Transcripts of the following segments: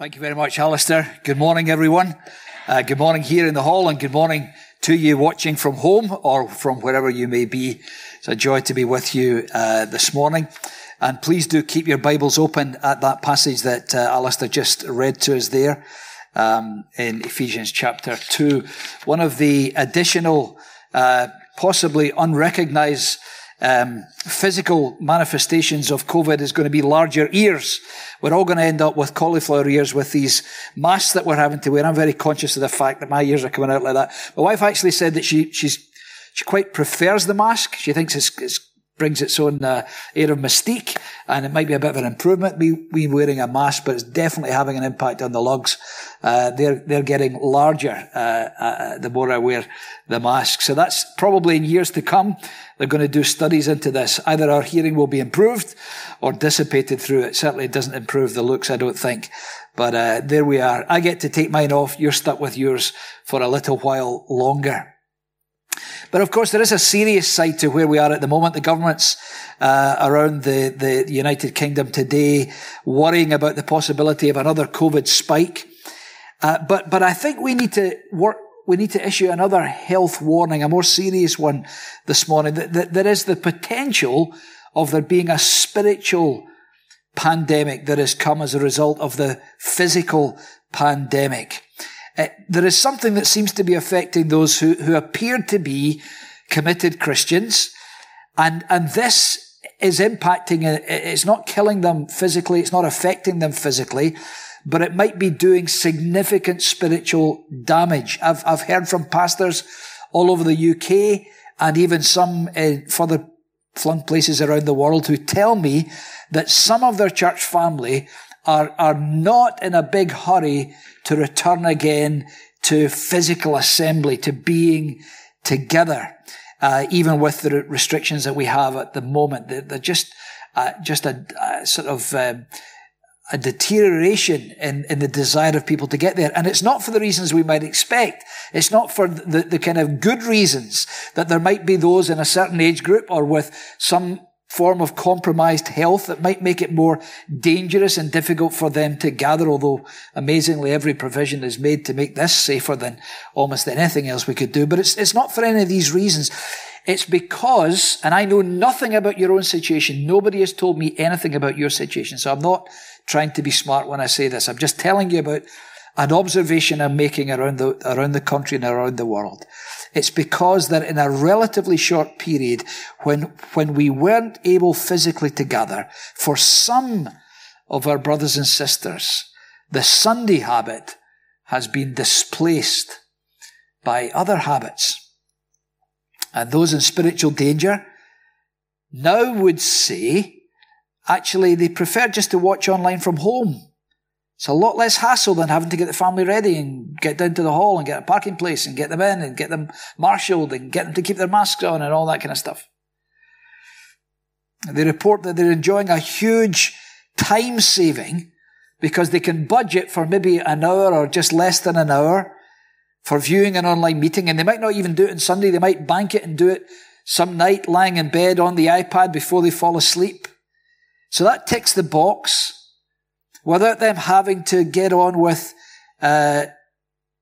Thank you very much, Alistair. Good morning, everyone. Uh, good morning here in the hall and good morning to you watching from home or from wherever you may be. It's a joy to be with you uh, this morning. And please do keep your Bibles open at that passage that uh, Alistair just read to us there um, in Ephesians chapter 2. One of the additional, uh, possibly unrecognized um, physical manifestations of COVID is going to be larger ears. We're all going to end up with cauliflower ears with these masks that we're having to wear. I'm very conscious of the fact that my ears are coming out like that. My wife actually said that she, she's, she quite prefers the mask. She thinks it's, it's brings its own uh, air of mystique, and it might be a bit of an improvement. Me, me wearing a mask, but it's definitely having an impact on the lugs. Uh, they're they're getting larger uh, uh the more I wear the mask. So that's probably in years to come. They're going to do studies into this. Either our hearing will be improved or dissipated through it. Certainly, it doesn't improve the looks. I don't think. But uh, there we are. I get to take mine off. You're stuck with yours for a little while longer. But of course, there is a serious side to where we are at the moment. The governments uh, around the, the United Kingdom today worrying about the possibility of another COVID spike. Uh, but but I think we need to work. We need to issue another health warning, a more serious one this morning. That, that there is the potential of there being a spiritual pandemic that has come as a result of the physical pandemic. Uh, there is something that seems to be affecting those who, who appear to be committed Christians. And, and this is impacting, uh, it's not killing them physically, it's not affecting them physically, but it might be doing significant spiritual damage. I've, I've heard from pastors all over the UK and even some uh, further flung places around the world who tell me that some of their church family are, are not in a big hurry to return again to physical assembly, to being together, uh, even with the restrictions that we have at the moment. They're, they're just, uh, just a, a, sort of, um, a deterioration in, in the desire of people to get there. And it's not for the reasons we might expect. It's not for the, the kind of good reasons that there might be those in a certain age group or with some form of compromised health that might make it more dangerous and difficult for them to gather, although amazingly every provision is made to make this safer than almost anything else we could do. But it's, it's not for any of these reasons. It's because, and I know nothing about your own situation. Nobody has told me anything about your situation. So I'm not trying to be smart when I say this. I'm just telling you about an observation I'm making around the, around the country and around the world. It's because that in a relatively short period, when, when we weren't able physically to gather, for some of our brothers and sisters, the Sunday habit has been displaced by other habits. And those in spiritual danger now would say, actually, they prefer just to watch online from home it's a lot less hassle than having to get the family ready and get down to the hall and get a parking place and get them in and get them marshalled and get them to keep their masks on and all that kind of stuff. They report that they're enjoying a huge time saving because they can budget for maybe an hour or just less than an hour for viewing an online meeting and they might not even do it on Sunday. They might bank it and do it some night lying in bed on the iPad before they fall asleep. So that ticks the box without them having to get on with uh,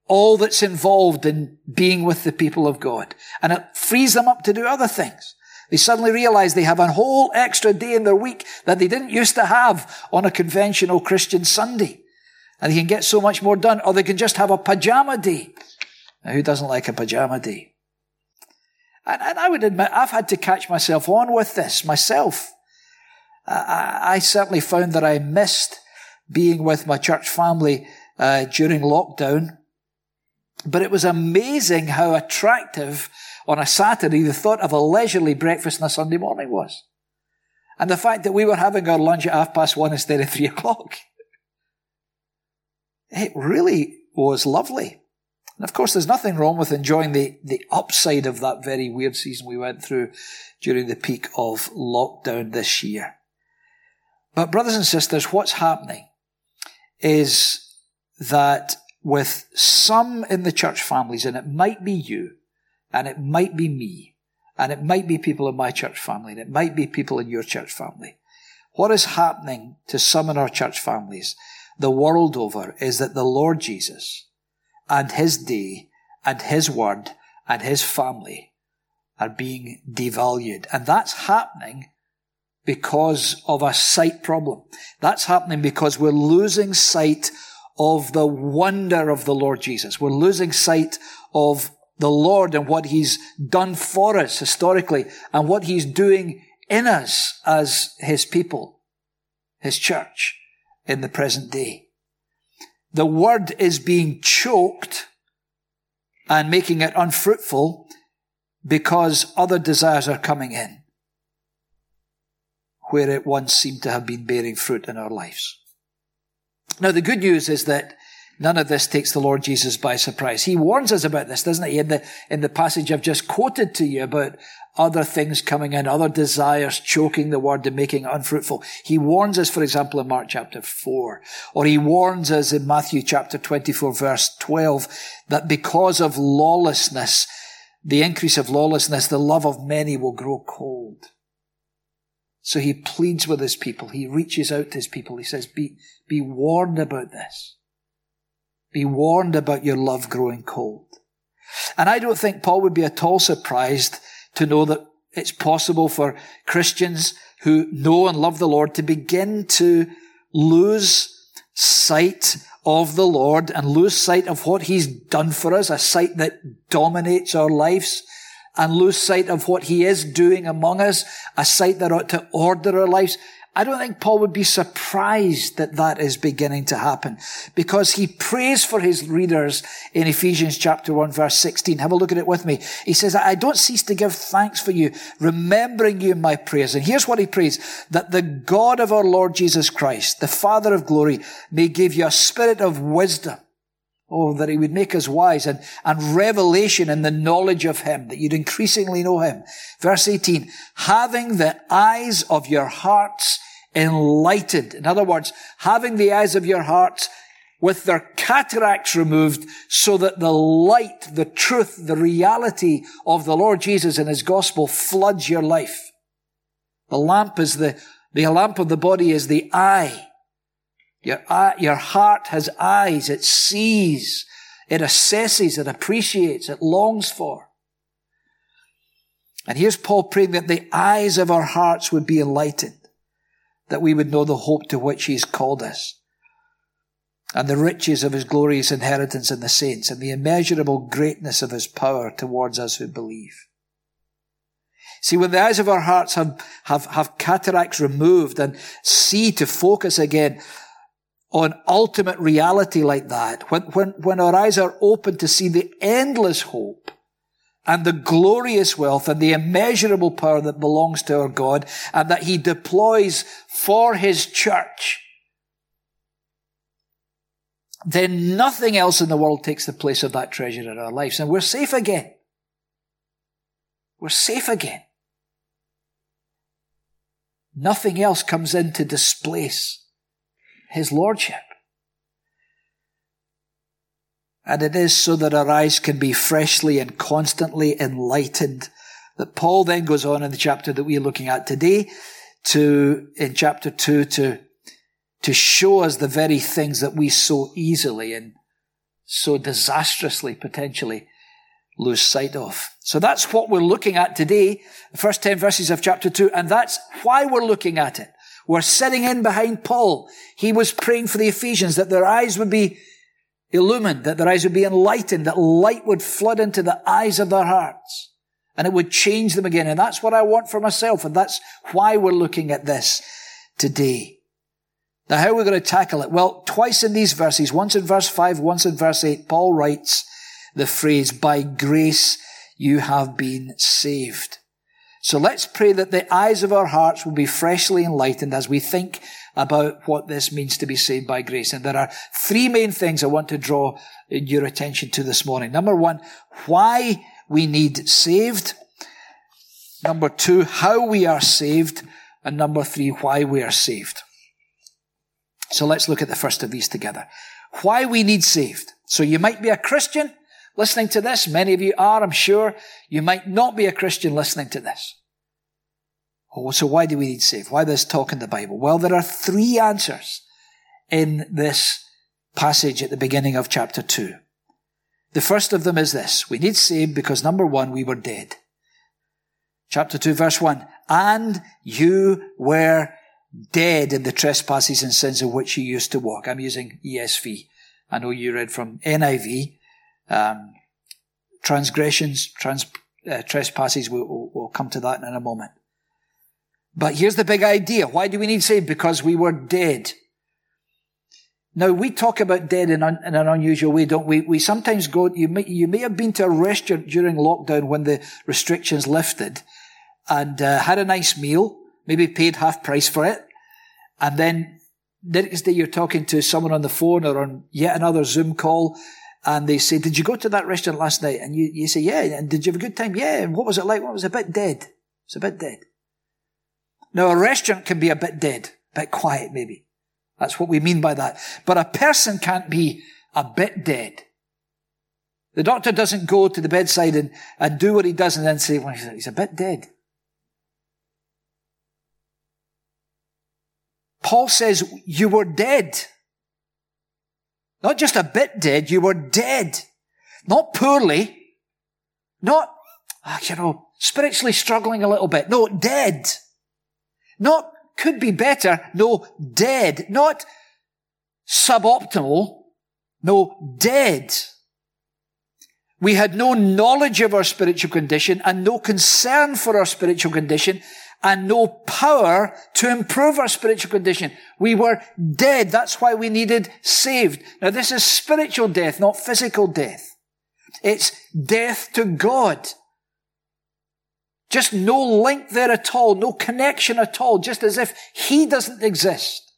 all that's involved in being with the people of God. And it frees them up to do other things. They suddenly realize they have a whole extra day in their week that they didn't used to have on a conventional Christian Sunday. And they can get so much more done. Or they can just have a pajama day. Now, who doesn't like a pajama day? And, and I would admit, I've had to catch myself on with this myself. I, I certainly found that I missed being with my church family uh, during lockdown. But it was amazing how attractive on a Saturday the thought of a leisurely breakfast on a Sunday morning was. And the fact that we were having our lunch at half past one instead of three o'clock. It really was lovely. And of course, there's nothing wrong with enjoying the, the upside of that very weird season we went through during the peak of lockdown this year. But brothers and sisters, what's happening is that with some in the church families, and it might be you, and it might be me, and it might be people in my church family, and it might be people in your church family. What is happening to some in our church families? the world over is that the Lord Jesus and his day and his word and his family are being devalued. And that's happening because of a sight problem. That's happening because we're losing sight of the wonder of the Lord Jesus. We're losing sight of the Lord and what He's done for us historically and what He's doing in us as His people, His church in the present day. The word is being choked and making it unfruitful because other desires are coming in where it once seemed to have been bearing fruit in our lives. Now, the good news is that none of this takes the Lord Jesus by surprise. He warns us about this, doesn't he? In the, in the passage I've just quoted to you about other things coming in, other desires choking the word and making it unfruitful. He warns us, for example, in Mark chapter 4, or he warns us in Matthew chapter 24 verse 12, that because of lawlessness, the increase of lawlessness, the love of many will grow cold. So he pleads with his people. He reaches out to his people. He says, be, be warned about this. Be warned about your love growing cold. And I don't think Paul would be at all surprised to know that it's possible for Christians who know and love the Lord to begin to lose sight of the Lord and lose sight of what He's done for us, a sight that dominates our lives, and lose sight of what he is doing among us, a sight that ought to order our lives. I don't think Paul would be surprised that that is beginning to happen because he prays for his readers in Ephesians chapter 1 verse 16. Have a look at it with me. He says, I don't cease to give thanks for you, remembering you in my prayers. And here's what he prays, that the God of our Lord Jesus Christ, the Father of glory, may give you a spirit of wisdom Oh, that he would make us wise and, and revelation in the knowledge of him, that you'd increasingly know him. Verse 18, having the eyes of your hearts enlightened. In other words, having the eyes of your hearts with their cataracts removed so that the light, the truth, the reality of the Lord Jesus and his gospel floods your life. The lamp is the, the lamp of the body is the eye. Your, your heart has eyes. It sees. It assesses. It appreciates. It longs for. And here's Paul praying that the eyes of our hearts would be enlightened, that we would know the hope to which he's called us, and the riches of his glorious inheritance in the saints, and the immeasurable greatness of his power towards us who believe. See, when the eyes of our hearts have, have, have cataracts removed and see to focus again on ultimate reality like that, when, when, when our eyes are open to see the endless hope and the glorious wealth and the immeasurable power that belongs to our God and that He deploys for His church, then nothing else in the world takes the place of that treasure in our lives. And we're safe again. We're safe again. Nothing else comes in to displace his lordship. And it is so that our eyes can be freshly and constantly enlightened that Paul then goes on in the chapter that we're looking at today to, in chapter two, to, to show us the very things that we so easily and so disastrously potentially lose sight of. So that's what we're looking at today, the first 10 verses of chapter 2, and that's why we're looking at it were sitting in behind Paul. He was praying for the Ephesians that their eyes would be illumined, that their eyes would be enlightened, that light would flood into the eyes of their hearts and it would change them again. And that's what I want for myself. And that's why we're looking at this today. Now, how are we going to tackle it? Well, twice in these verses, once in verse 5, once in verse 8, Paul writes the phrase, by grace you have been saved. So let's pray that the eyes of our hearts will be freshly enlightened as we think about what this means to be saved by grace. And there are three main things I want to draw your attention to this morning. Number one, why we need saved. Number two, how we are saved. And number three, why we are saved. So let's look at the first of these together. Why we need saved. So you might be a Christian listening to this. Many of you are, I'm sure. You might not be a Christian listening to this. Oh, so why do we need saved? Why this talk in the Bible? Well, there are three answers in this passage at the beginning of chapter 2. The first of them is this. We need saved because number one, we were dead. Chapter 2 verse 1. And you were dead in the trespasses and sins in which you used to walk. I'm using ESV. I know you read from NIV. Um, transgressions, trans, uh, trespasses, we'll, we'll, we'll come to that in a moment. But here's the big idea. Why do we need saved? Because we were dead. Now, we talk about dead in, un, in, an unusual way, don't we? We sometimes go, you may, you may have been to a restaurant during lockdown when the restrictions lifted and uh, had a nice meal, maybe paid half price for it. And then the next day you're talking to someone on the phone or on yet another Zoom call and they say, did you go to that restaurant last night? And you, you say, yeah. And did you have a good time? Yeah. And what was it like? Well, it was a bit dead? It's a bit dead. Now, a restaurant can be a bit dead, a bit quiet maybe. That's what we mean by that. But a person can't be a bit dead. The doctor doesn't go to the bedside and, and do what he does and then say, well, he's a bit dead. Paul says, you were dead. Not just a bit dead, you were dead. Not poorly. Not, ah, you know, spiritually struggling a little bit. No, dead. Not could be better. No, dead. Not suboptimal. No, dead. We had no knowledge of our spiritual condition and no concern for our spiritual condition and no power to improve our spiritual condition. We were dead. That's why we needed saved. Now this is spiritual death, not physical death. It's death to God. Just no link there at all, no connection at all, just as if He doesn't exist.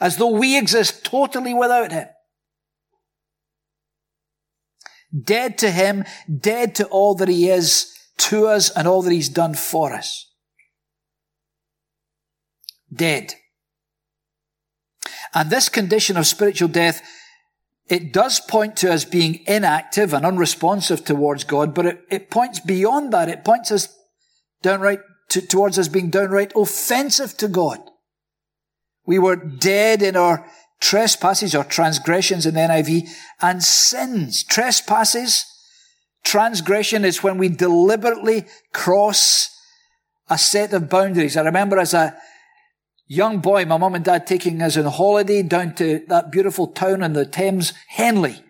As though we exist totally without Him. Dead to Him, dead to all that He is to us and all that He's done for us. Dead. And this condition of spiritual death, it does point to us being inactive and unresponsive towards God, but it, it points beyond that. It points us downright to, towards us being downright offensive to God. We were dead in our trespasses or transgressions in the NIV and sins. Trespasses, transgression is when we deliberately cross a set of boundaries. I remember as a young boy, my mum and dad taking us on holiday down to that beautiful town in the Thames, Henley.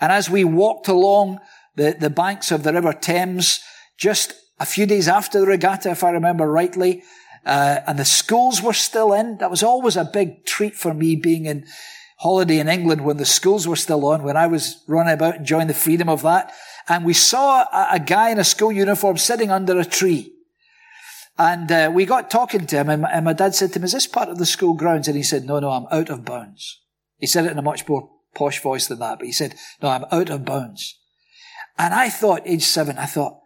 And as we walked along the, the banks of the River Thames, just a few days after the regatta, if I remember rightly, uh, and the schools were still in. That was always a big treat for me being in holiday in England when the schools were still on, when I was running about enjoying the freedom of that. And we saw a, a guy in a school uniform sitting under a tree. And uh, we got talking to him, and my, and my dad said to him, Is this part of the school grounds? And he said, No, no, I'm out of bounds. He said it in a much more posh voice than that, but he said, No, I'm out of bounds. And I thought, age seven, I thought,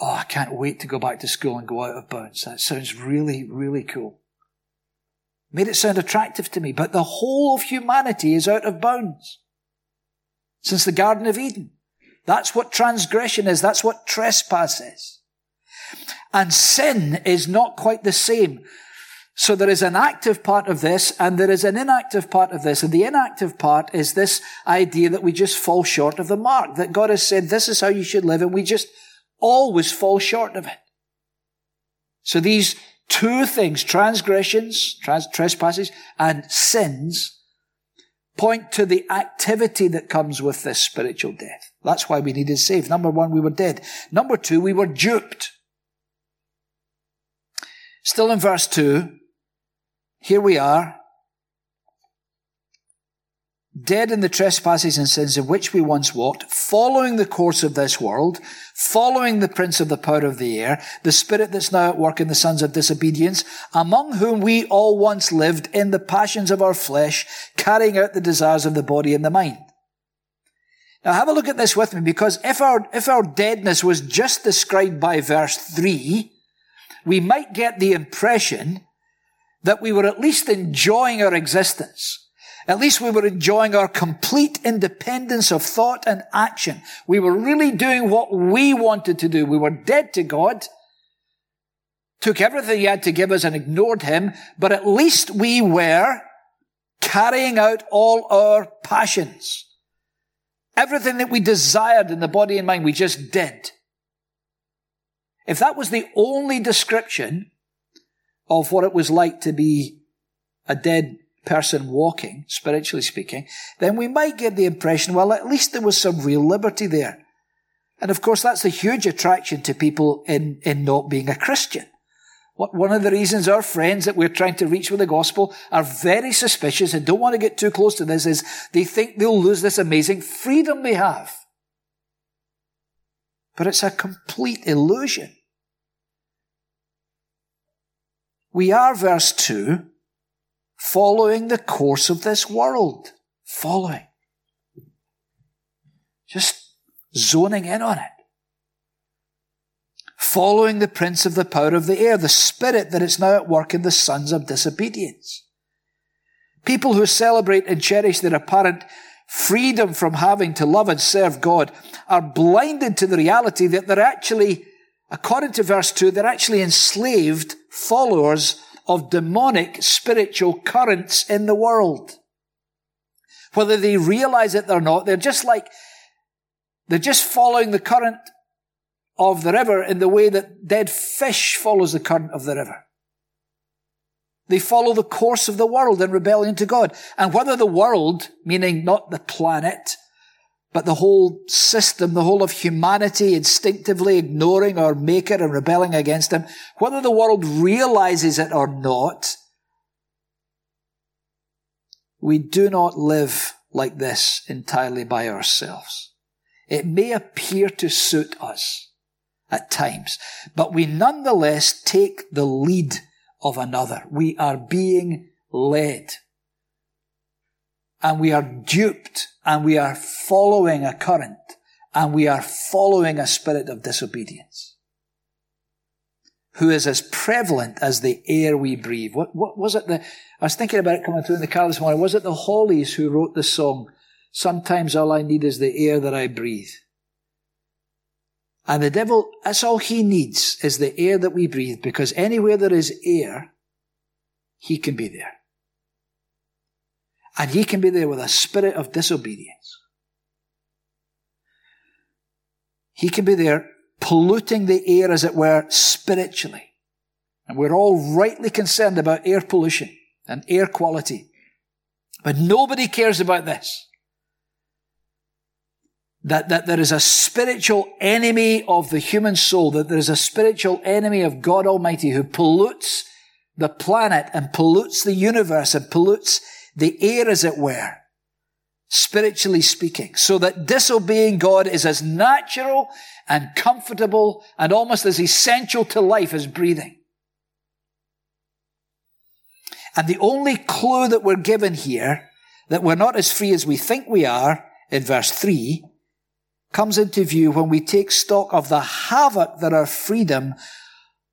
oh, I can't wait to go back to school and go out of bounds. That sounds really, really cool. Made it sound attractive to me, but the whole of humanity is out of bounds. Since the Garden of Eden. That's what transgression is. That's what trespass is. And sin is not quite the same. So there is an active part of this and there is an inactive part of this. And the inactive part is this idea that we just fall short of the mark, that God has said, this is how you should live and we just always fall short of it. So these two things, transgressions, trans- trespasses, and sins, point to the activity that comes with this spiritual death. That's why we needed saved. Number one, we were dead. Number two, we were duped. Still in verse two, here we are, dead in the trespasses and sins in which we once walked, following the course of this world, following the prince of the power of the air, the spirit that's now at work in the sons of disobedience, among whom we all once lived in the passions of our flesh, carrying out the desires of the body and the mind. Now have a look at this with me, because if our, if our deadness was just described by verse 3, we might get the impression that we were at least enjoying our existence at least we were enjoying our complete independence of thought and action. We were really doing what we wanted to do. We were dead to God, took everything he had to give us and ignored him, but at least we were carrying out all our passions. Everything that we desired in the body and mind, we just did. If that was the only description of what it was like to be a dead person walking, spiritually speaking, then we might get the impression, well, at least there was some real liberty there. And of course, that's a huge attraction to people in, in not being a Christian. What, one of the reasons our friends that we're trying to reach with the gospel are very suspicious and don't want to get too close to this is they think they'll lose this amazing freedom they have. But it's a complete illusion. We are, verse 2, following the course of this world. Following. Just zoning in on it. Following the prince of the power of the air, the spirit that is now at work in the sons of disobedience. People who celebrate and cherish their apparent freedom from having to love and serve God are blinded to the reality that they're actually, according to verse 2, they're actually enslaved followers of demonic spiritual currents in the world. Whether they realize it or not, they're just like, they're just following the current of the river in the way that dead fish follows the current of the river. They follow the course of the world in rebellion to God. And whether the world, meaning not the planet, but the whole system, the whole of humanity instinctively ignoring our maker and rebelling against him, whether the world realizes it or not, we do not live like this entirely by ourselves. It may appear to suit us at times, but we nonetheless take the lead of another. We are being led and we are duped and we are following a current and we are following a spirit of disobedience who is as prevalent as the air we breathe. What, what was it? The, I was thinking about it coming through in the car this morning. Was it the Hollies who wrote the song, Sometimes all I need is the air that I breathe? And the devil, that's all he needs is the air that we breathe because anywhere there is air, he can be there. And he can be there with a spirit of disobedience. He can be there polluting the air, as it were, spiritually. And we're all rightly concerned about air pollution and air quality. But nobody cares about this. That, that there is a spiritual enemy of the human soul, that there is a spiritual enemy of God Almighty who pollutes the planet and pollutes the universe and pollutes the air, as it were, spiritually speaking, so that disobeying God is as natural and comfortable and almost as essential to life as breathing. And the only clue that we're given here that we're not as free as we think we are in verse 3 comes into view when we take stock of the havoc that our freedom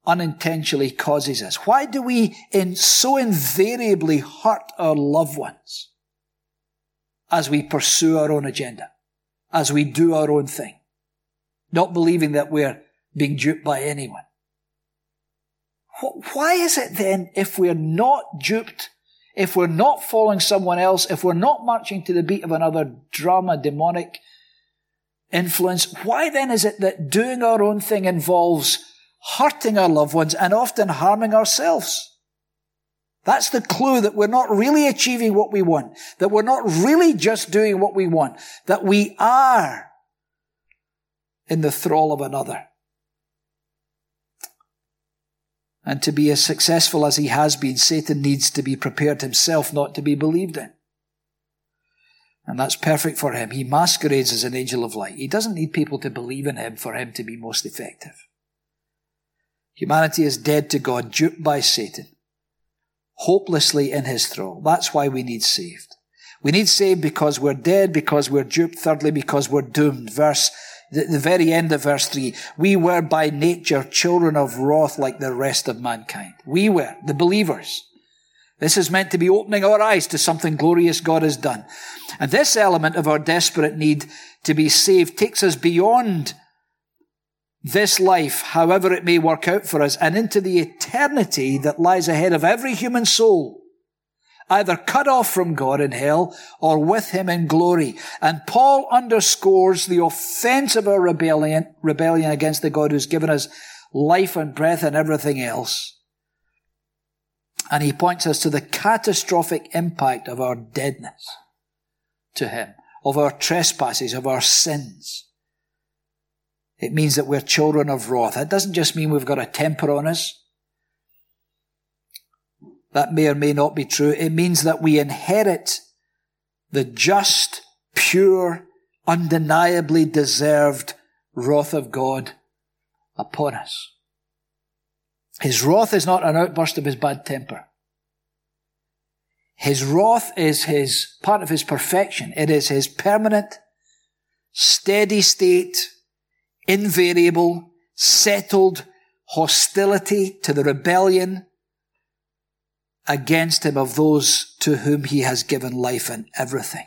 unintentionally causes us? Why do we in so invariably hurt our loved ones as we pursue our own agenda, as we do our own thing, not believing that we're being duped by anyone? Why is it then, if we're not duped, if we're not following someone else, if we're not marching to the beat of another drama, demonic influence, why then is it that doing our own thing involves hurting our loved ones, and often harming ourselves. That's the clue that we're not really achieving what we want, that we're not really just doing what we want, that we are in the thrall of another. And to be as successful as he has been, Satan needs to be prepared himself not to be believed in. And that's perfect for him. He masquerades as an angel of light. He doesn't need people to believe in him for him to be most effective. Humanity is dead to God, duped by Satan, hopelessly in his thrall. That's why we need saved. We need saved because we're dead, because we're duped, thirdly, because we're doomed. Verse, the, the very end of verse 3. We were by nature children of wrath like the rest of mankind. We were, the believers. This is meant to be opening our eyes to something glorious God has done. And this element of our desperate need to be saved takes us beyond this life, however it may work out for us, and into the eternity that lies ahead of every human soul either cut off from God in hell or with him in glory. And Paul underscores the offense of our rebellion, rebellion against the God who's given us life and breath and everything else. And he points us to the catastrophic impact of our deadness to him, of our trespasses, of our sins. It means that we're children of wrath. It doesn't just mean we've got a temper on us. That may or may not be true. It means that we inherit the just, pure, undeniably deserved wrath of God upon us. His wrath is not an outburst of his bad temper. His wrath is his, part of his perfection. It is his permanent, steady state, invariable, settled hostility to the rebellion against him of those to whom he has given life and everything.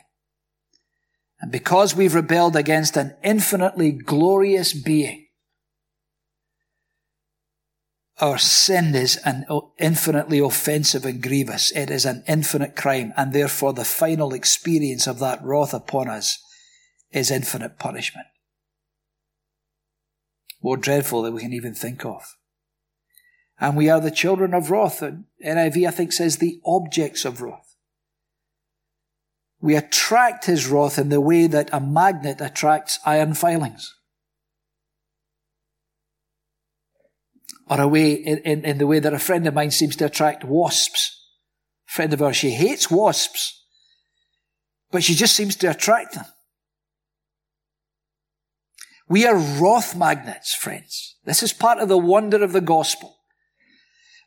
And because we've rebelled against an infinitely glorious being, our sin is an infinitely offensive and grievous. It is an infinite crime, and therefore the final experience of that wrath upon us is infinite punishment. More dreadful than we can even think of. And we are the children of wrath. And NIV, I think, says the objects of wrath. We attract his wrath in the way that a magnet attracts iron filings. or a way in, in, in the way that a friend of mine seems to attract wasps. A friend of hers, she hates wasps, but she just seems to attract them. We are wrath magnets, friends. This is part of the wonder of the gospel.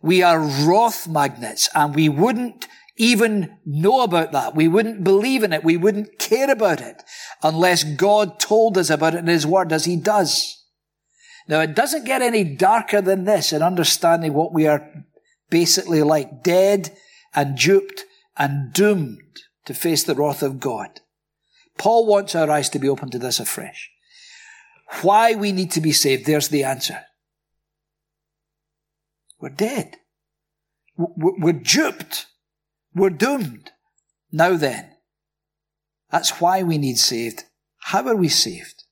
We are wrath magnets and we wouldn't even know about that. We wouldn't believe in it. We wouldn't care about it unless God told us about it in His Word as He does. Now, it doesn't get any darker than this in understanding what we are basically like dead and duped and doomed to face the wrath of God. Paul wants our eyes to be open to this afresh. Why we need to be saved, there's the answer. We're dead. We're duped. We're doomed. Now then, that's why we need saved. How are we saved?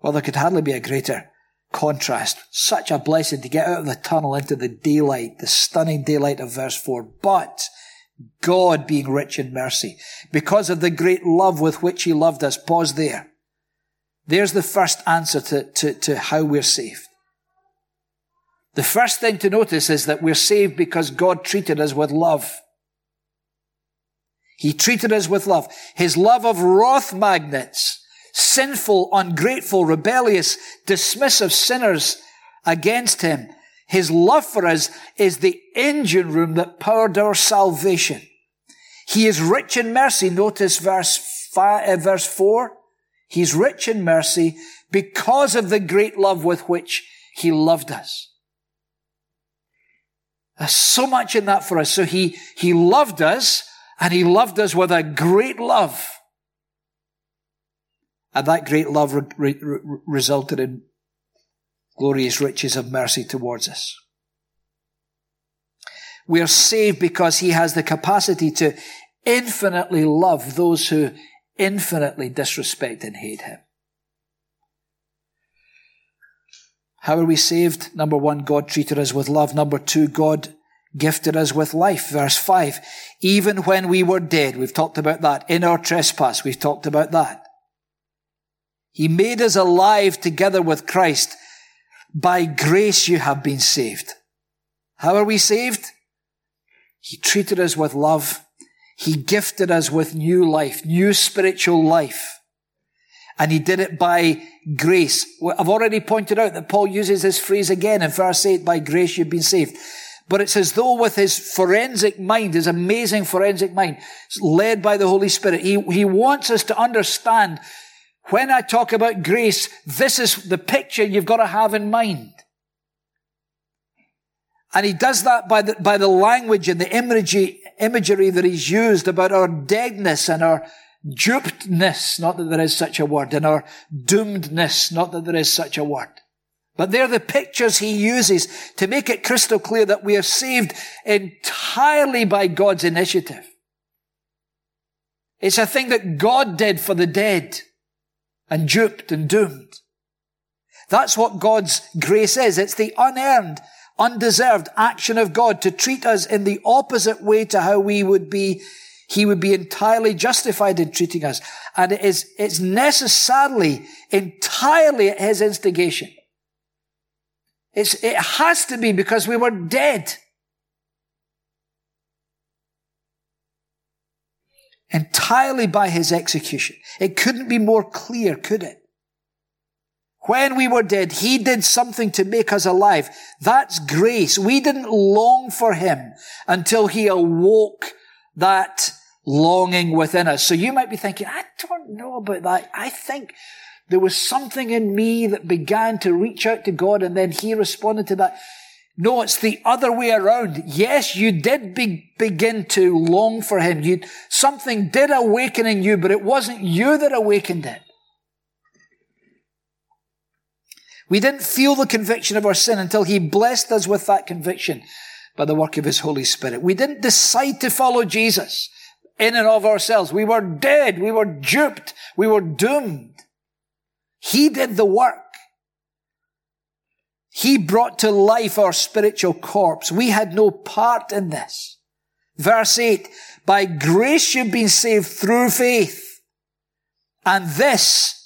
Well, there could hardly be a greater contrast. Such a blessing to get out of the tunnel into the daylight, the stunning daylight of verse 4. But God being rich in mercy, because of the great love with which He loved us. Pause there. There's the first answer to, to, to how we're saved. The first thing to notice is that we're saved because God treated us with love. He treated us with love. His love of wrath magnets sinful, ungrateful, rebellious, dismissive sinners against him. His love for us is the engine room that powered our salvation. He is rich in mercy. Notice verse five, uh, verse four. He's rich in mercy because of the great love with which he loved us. There's so much in that for us. So he, he loved us and he loved us with a great love. And that great love re- re- resulted in glorious riches of mercy towards us. We are saved because he has the capacity to infinitely love those who infinitely disrespect and hate him. How are we saved? Number one, God treated us with love. Number two, God gifted us with life. Verse five. Even when we were dead, we've talked about that. In our trespass, we've talked about that. He made us alive together with Christ. By grace you have been saved. How are we saved? He treated us with love. He gifted us with new life, new spiritual life. And he did it by grace. I've already pointed out that Paul uses this phrase again in verse 8, by grace you've been saved. But it's as though with his forensic mind, his amazing forensic mind, led by the Holy Spirit, he, he wants us to understand when I talk about grace, this is the picture you've got to have in mind. And he does that by the, by the language and the imagery, imagery that he's used about our deadness and our dupedness, not that there is such a word, and our doomedness, not that there is such a word. But they're the pictures he uses to make it crystal clear that we are saved entirely by God's initiative. It's a thing that God did for the dead and duped and doomed. That's what God's grace is. It's the unearned, undeserved action of God to treat us in the opposite way to how we would be, he would be entirely justified in treating us. And it is, it's necessarily entirely at his instigation. It's, it has to be because we were dead. Entirely by his execution. It couldn't be more clear, could it? When we were dead, he did something to make us alive. That's grace. We didn't long for him until he awoke that longing within us. So you might be thinking, I don't know about that. I think there was something in me that began to reach out to God and then He responded to that. No, it's the other way around. Yes, you did be, begin to long for Him. You, something did awaken in you, but it wasn't you that awakened it. We didn't feel the conviction of our sin until He blessed us with that conviction by the work of His Holy Spirit. We didn't decide to follow Jesus in and of ourselves. We were dead. We were duped. We were doomed. He did the work. He brought to life our spiritual corpse. We had no part in this. Verse 8, by grace you've been saved through faith. And this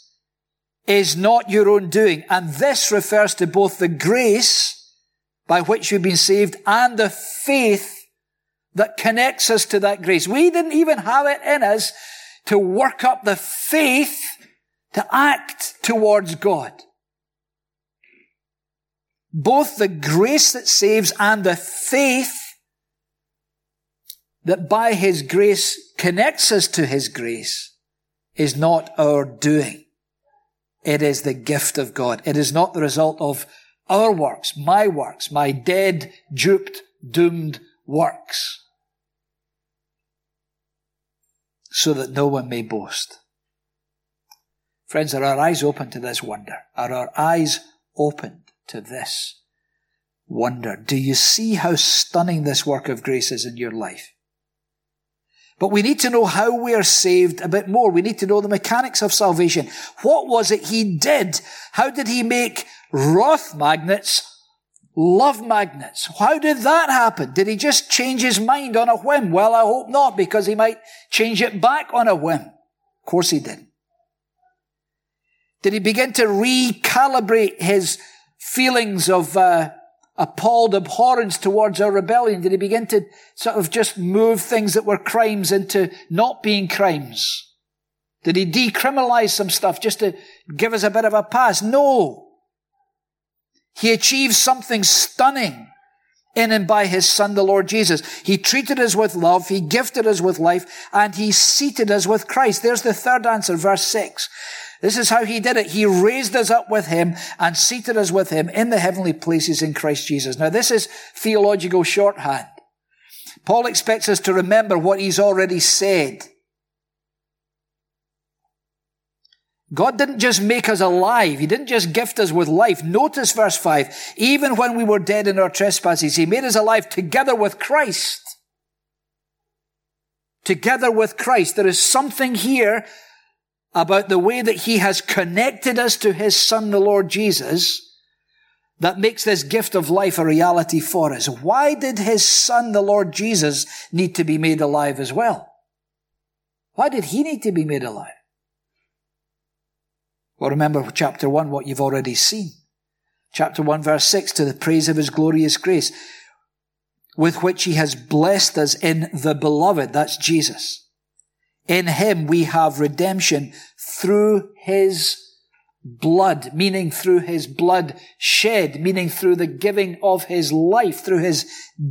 is not your own doing. And this refers to both the grace by which you've been saved and the faith that connects us to that grace. We didn't even have it in us to work up the faith to act towards God. Both the grace that saves and the faith that by His grace connects us to His grace is not our doing. It is the gift of God. It is not the result of our works, my works, my dead, duped, doomed works. So that no one may boast. Friends, are our eyes open to this wonder? Are our eyes opened to this wonder? Do you see how stunning this work of grace is in your life? But we need to know how we are saved a bit more. We need to know the mechanics of salvation. What was it he did? How did he make wrath magnets love magnets? How did that happen? Did he just change his mind on a whim? Well, I hope not, because he might change it back on a whim. Of course he did. Did he begin to recalibrate his feelings of uh, appalled abhorrence towards our rebellion? Did he begin to sort of just move things that were crimes into not being crimes? Did he decriminalize some stuff just to give us a bit of a pass? No. He achieved something stunning in and by his son, the Lord Jesus. He treated us with love, he gifted us with life, and he seated us with Christ. There's the third answer, verse six. This is how he did it. He raised us up with him and seated us with him in the heavenly places in Christ Jesus. Now, this is theological shorthand. Paul expects us to remember what he's already said. God didn't just make us alive. He didn't just gift us with life. Notice verse 5. Even when we were dead in our trespasses, He made us alive together with Christ. Together with Christ. There is something here about the way that he has connected us to his son, the Lord Jesus, that makes this gift of life a reality for us. Why did his son, the Lord Jesus, need to be made alive as well? Why did he need to be made alive? Well, remember chapter 1, what you've already seen. Chapter 1, verse 6, to the praise of his glorious grace, with which he has blessed us in the beloved. That's Jesus. In him we have redemption through his blood, meaning through his blood shed, meaning through the giving of his life, through his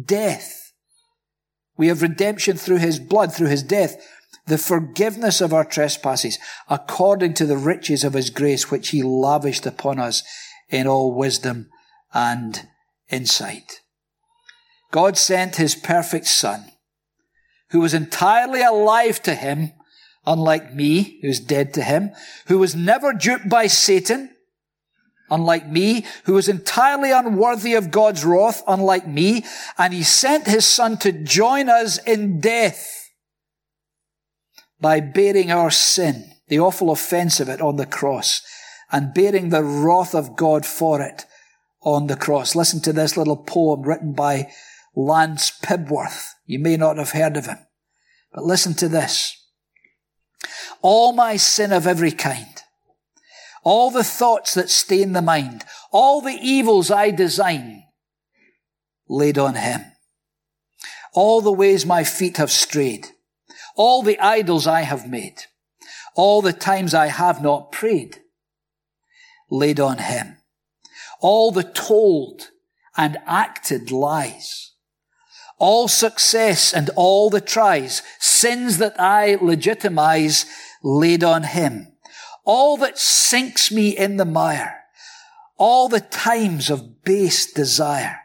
death. We have redemption through his blood, through his death, the forgiveness of our trespasses, according to the riches of his grace, which he lavished upon us in all wisdom and insight. God sent his perfect son who was entirely alive to him, unlike me, who's dead to him, who was never duped by Satan, unlike me, who was entirely unworthy of God's wrath, unlike me, and he sent his son to join us in death by bearing our sin, the awful offense of it on the cross, and bearing the wrath of God for it on the cross. Listen to this little poem written by Lance Pibworth. You may not have heard of him, but listen to this. All my sin of every kind, all the thoughts that stain the mind, all the evils I design, laid on him. All the ways my feet have strayed, all the idols I have made, all the times I have not prayed, laid on him. All the told and acted lies, all success and all the tries, sins that I legitimize, laid on him. All that sinks me in the mire, all the times of base desire,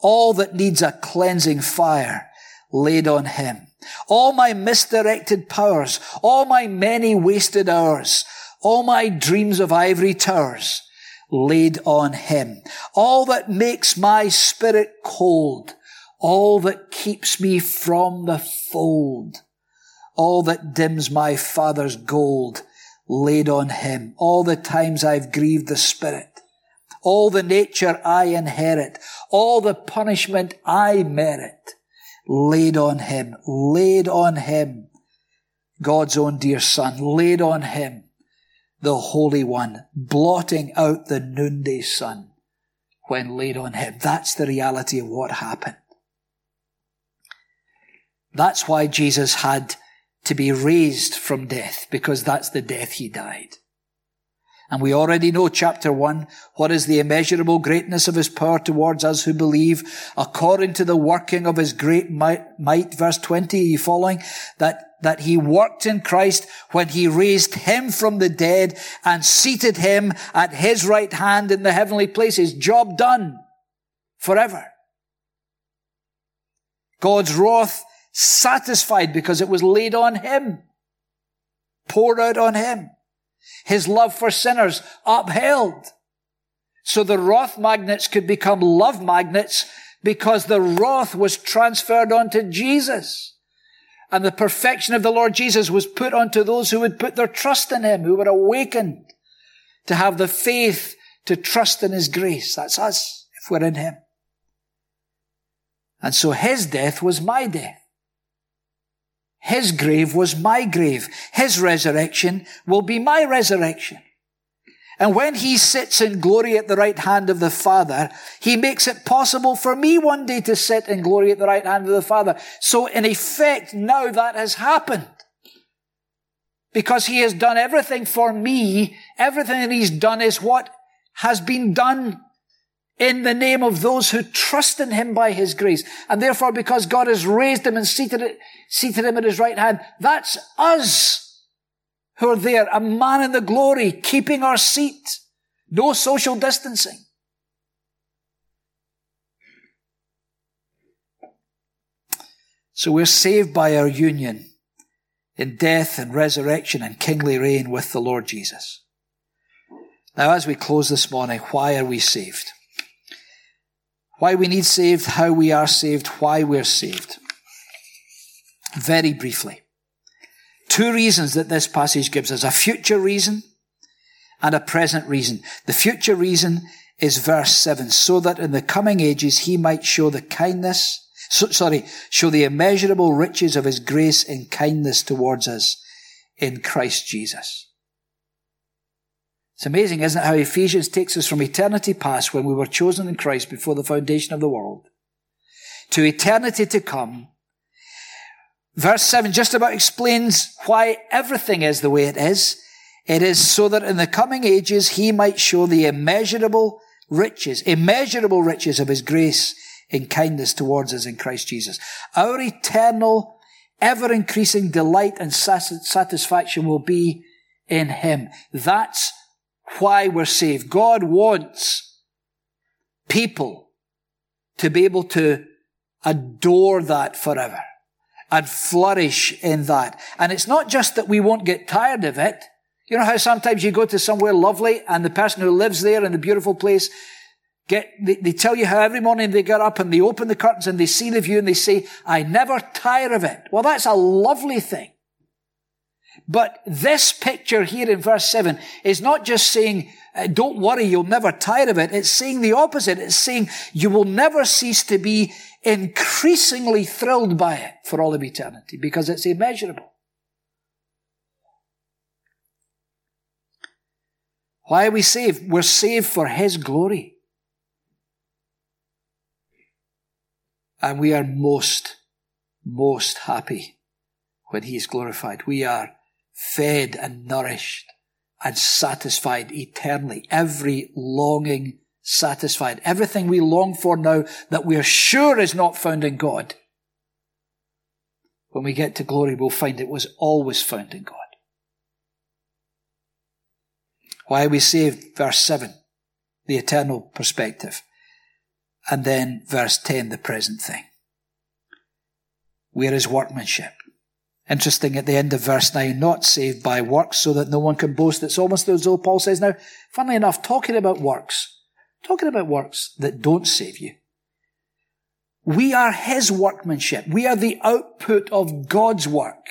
all that needs a cleansing fire laid on him, all my misdirected powers, all my many wasted hours, all my dreams of ivory towers laid on him, all that makes my spirit cold, all that keeps me from the fold, all that dims my father's gold laid on him. All the times I've grieved the Spirit, all the nature I inherit, all the punishment I merit, laid on him, laid on him. God's own dear Son, laid on him, the Holy One, blotting out the noonday sun when laid on him. That's the reality of what happened. That's why Jesus had to be raised from death because that's the death he died. And we already know chapter one, what is the immeasurable greatness of his power towards us who believe according to the working of his great might, verse 20, are you following? That, that he worked in Christ when he raised him from the dead and seated him at his right hand in the heavenly places. Job done forever. God's wrath satisfied because it was laid on him, poured out on him. His love for sinners upheld. So the wrath magnets could become love magnets because the wrath was transferred onto Jesus. And the perfection of the Lord Jesus was put onto those who would put their trust in Him, who were awakened to have the faith to trust in His grace. That's us, if we're in Him. And so His death was my death. His grave was my grave. His resurrection will be my resurrection. And when he sits in glory at the right hand of the Father, he makes it possible for me one day to sit in glory at the right hand of the Father. So in effect, now that has happened. Because he has done everything for me, everything that he's done is what has been done in the name of those who trust in him by his grace. And therefore, because God has raised him and seated, it, seated him at his right hand, that's us who are there, a man in the glory, keeping our seat. No social distancing. So we're saved by our union in death and resurrection and kingly reign with the Lord Jesus. Now, as we close this morning, why are we saved? Why we need saved, how we are saved, why we're saved. Very briefly. Two reasons that this passage gives us. A future reason and a present reason. The future reason is verse 7. So that in the coming ages he might show the kindness, so, sorry, show the immeasurable riches of his grace and kindness towards us in Christ Jesus. It's amazing, isn't it, how Ephesians takes us from eternity past when we were chosen in Christ before the foundation of the world to eternity to come. Verse 7 just about explains why everything is the way it is. It is so that in the coming ages he might show the immeasurable riches, immeasurable riches of his grace in kindness towards us in Christ Jesus. Our eternal, ever increasing delight and satisfaction will be in him. That's why we're saved. God wants people to be able to adore that forever and flourish in that. And it's not just that we won't get tired of it. You know how sometimes you go to somewhere lovely and the person who lives there in the beautiful place get, they, they tell you how every morning they get up and they open the curtains and they see the view and they say, I never tire of it. Well, that's a lovely thing. But this picture here in verse 7 is not just saying, uh, don't worry, you'll never tire of it. It's saying the opposite. It's saying you will never cease to be increasingly thrilled by it for all of eternity because it's immeasurable. Why are we saved? We're saved for His glory. And we are most, most happy when He is glorified. We are fed and nourished and satisfied eternally. Every longing satisfied. Everything we long for now that we're sure is not found in God. When we get to glory, we'll find it was always found in God. Why are we saved? Verse 7, the eternal perspective. And then verse 10, the present thing. Where is workmanship? Interesting at the end of verse 9, not saved by works so that no one can boast. It's almost as though Paul says now, funnily enough, talking about works, talking about works that don't save you. We are his workmanship. We are the output of God's work.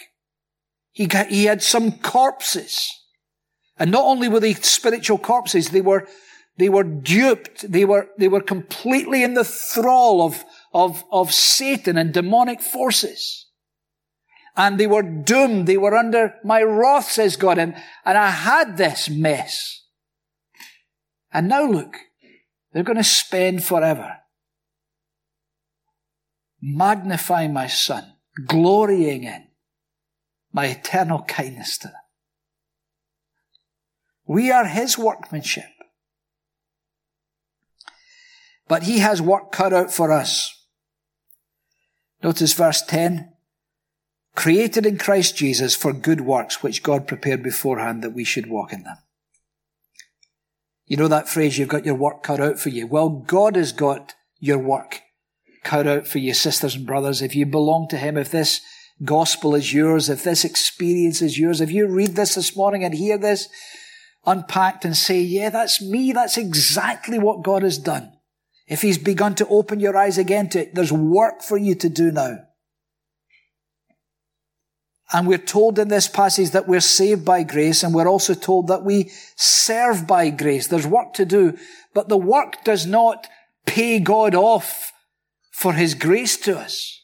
He, got, he had some corpses and not only were they spiritual corpses, they were, they were duped. They were, they were completely in the thrall of, of, of Satan and demonic forces. And they were doomed. They were under my wrath, says God. And, and I had this mess. And now look, they're going to spend forever magnifying my son, glorying in my eternal kindness to them. We are his workmanship. But he has work cut out for us. Notice verse 10. Created in Christ Jesus for good works which God prepared beforehand that we should walk in them. You know that phrase, you've got your work cut out for you. Well, God has got your work cut out for you, sisters and brothers. If you belong to Him, if this gospel is yours, if this experience is yours, if you read this this morning and hear this, unpacked and say, yeah, that's me. That's exactly what God has done. If He's begun to open your eyes again to it, there's work for you to do now. And we're told in this passage that we're saved by grace, and we're also told that we serve by grace. There's work to do, but the work does not pay God off for His grace to us.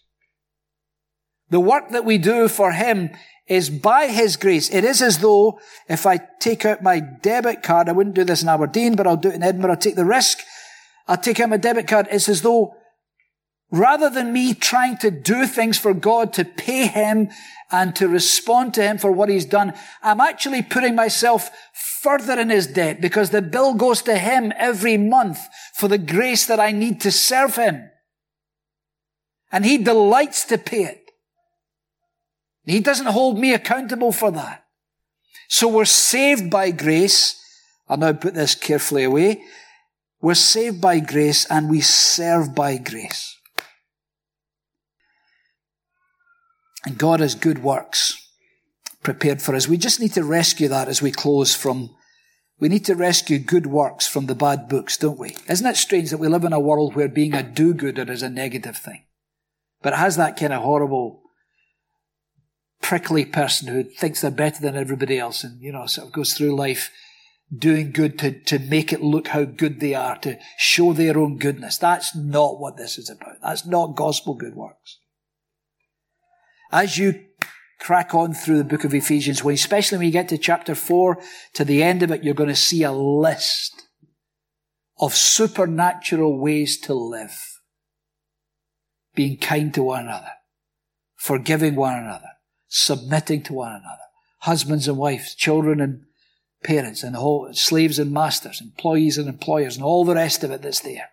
The work that we do for Him is by His grace. It is as though if I take out my debit card, I wouldn't do this in Aberdeen, but I'll do it in Edinburgh. I'll take the risk. I'll take out my debit card. It's as though rather than me trying to do things for God to pay Him and to respond to Him for what He's done, I'm actually putting myself further in His debt because the bill goes to Him every month for the grace that I need to serve Him. And He delights to pay it. He doesn't hold me accountable for that. So we're saved by grace. I'll now put this carefully away. We're saved by grace and we serve by grace. And God has good works prepared for us. We just need to rescue that as we close from, we need to rescue good works from the bad books, don't we? Isn't it strange that we live in a world where being a do-gooder is a negative thing? But it has that kind of horrible prickly person who thinks they're better than everybody else and, you know, sort of goes through life doing good to, to make it look how good they are, to show their own goodness. That's not what this is about. That's not gospel good works. As you crack on through the book of Ephesians, when, especially when you get to chapter four, to the end of it, you're going to see a list of supernatural ways to live. Being kind to one another, forgiving one another, submitting to one another. Husbands and wives, children and parents, and whole, slaves and masters, employees and employers, and all the rest of it that's there.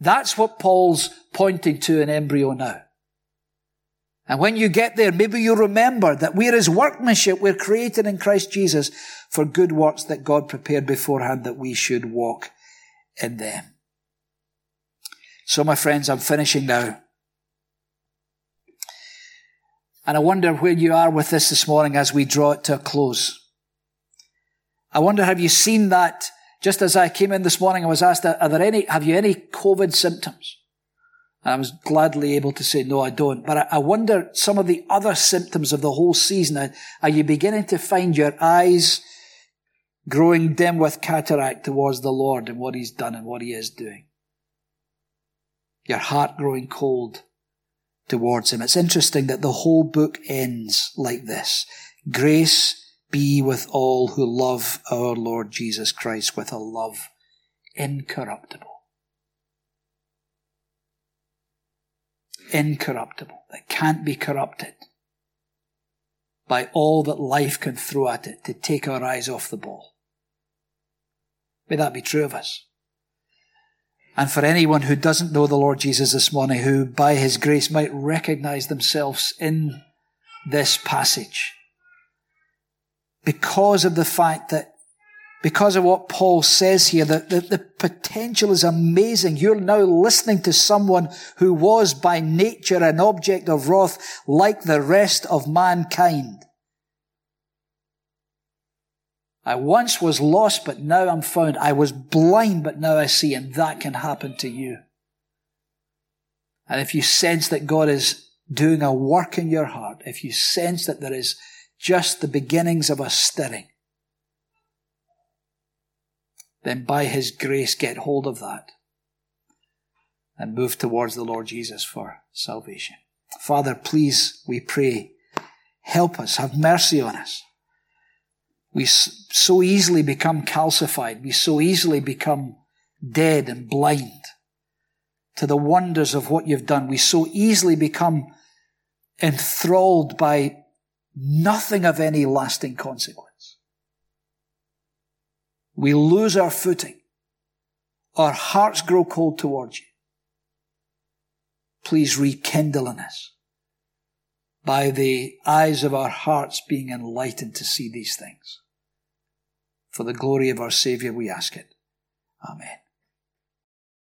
That's what Paul's pointing to in embryo now. And when you get there, maybe you remember that we're his workmanship. We're created in Christ Jesus for good works that God prepared beforehand that we should walk in them. So, my friends, I'm finishing now. And I wonder where you are with this this morning as we draw it to a close. I wonder, have you seen that? Just as I came in this morning, I was asked, are there any, have you any COVID symptoms? And I was gladly able to say, no, I don't. But I wonder some of the other symptoms of the whole season. Are you beginning to find your eyes growing dim with cataract towards the Lord and what He's done and what He is doing? Your heart growing cold towards Him. It's interesting that the whole book ends like this. Grace be with all who love our Lord Jesus Christ with a love incorruptible. Incorruptible. That can't be corrupted by all that life can throw at it to take our eyes off the ball. May that be true of us. And for anyone who doesn't know the Lord Jesus this morning, who by his grace might recognize themselves in this passage, because of the fact that, because of what Paul says here, that the, the potential is amazing. You're now listening to someone who was by nature an object of wrath like the rest of mankind. I once was lost, but now I'm found. I was blind, but now I see, and that can happen to you. And if you sense that God is doing a work in your heart, if you sense that there is just the beginnings of a stirring, then by His grace get hold of that and move towards the Lord Jesus for salvation. Father, please, we pray, help us, have mercy on us. We so easily become calcified. We so easily become dead and blind to the wonders of what you've done. We so easily become enthralled by nothing of any lasting consequence. We lose our footing. Our hearts grow cold towards you. Please rekindle in us by the eyes of our hearts being enlightened to see these things. For the glory of our Savior, we ask it. Amen.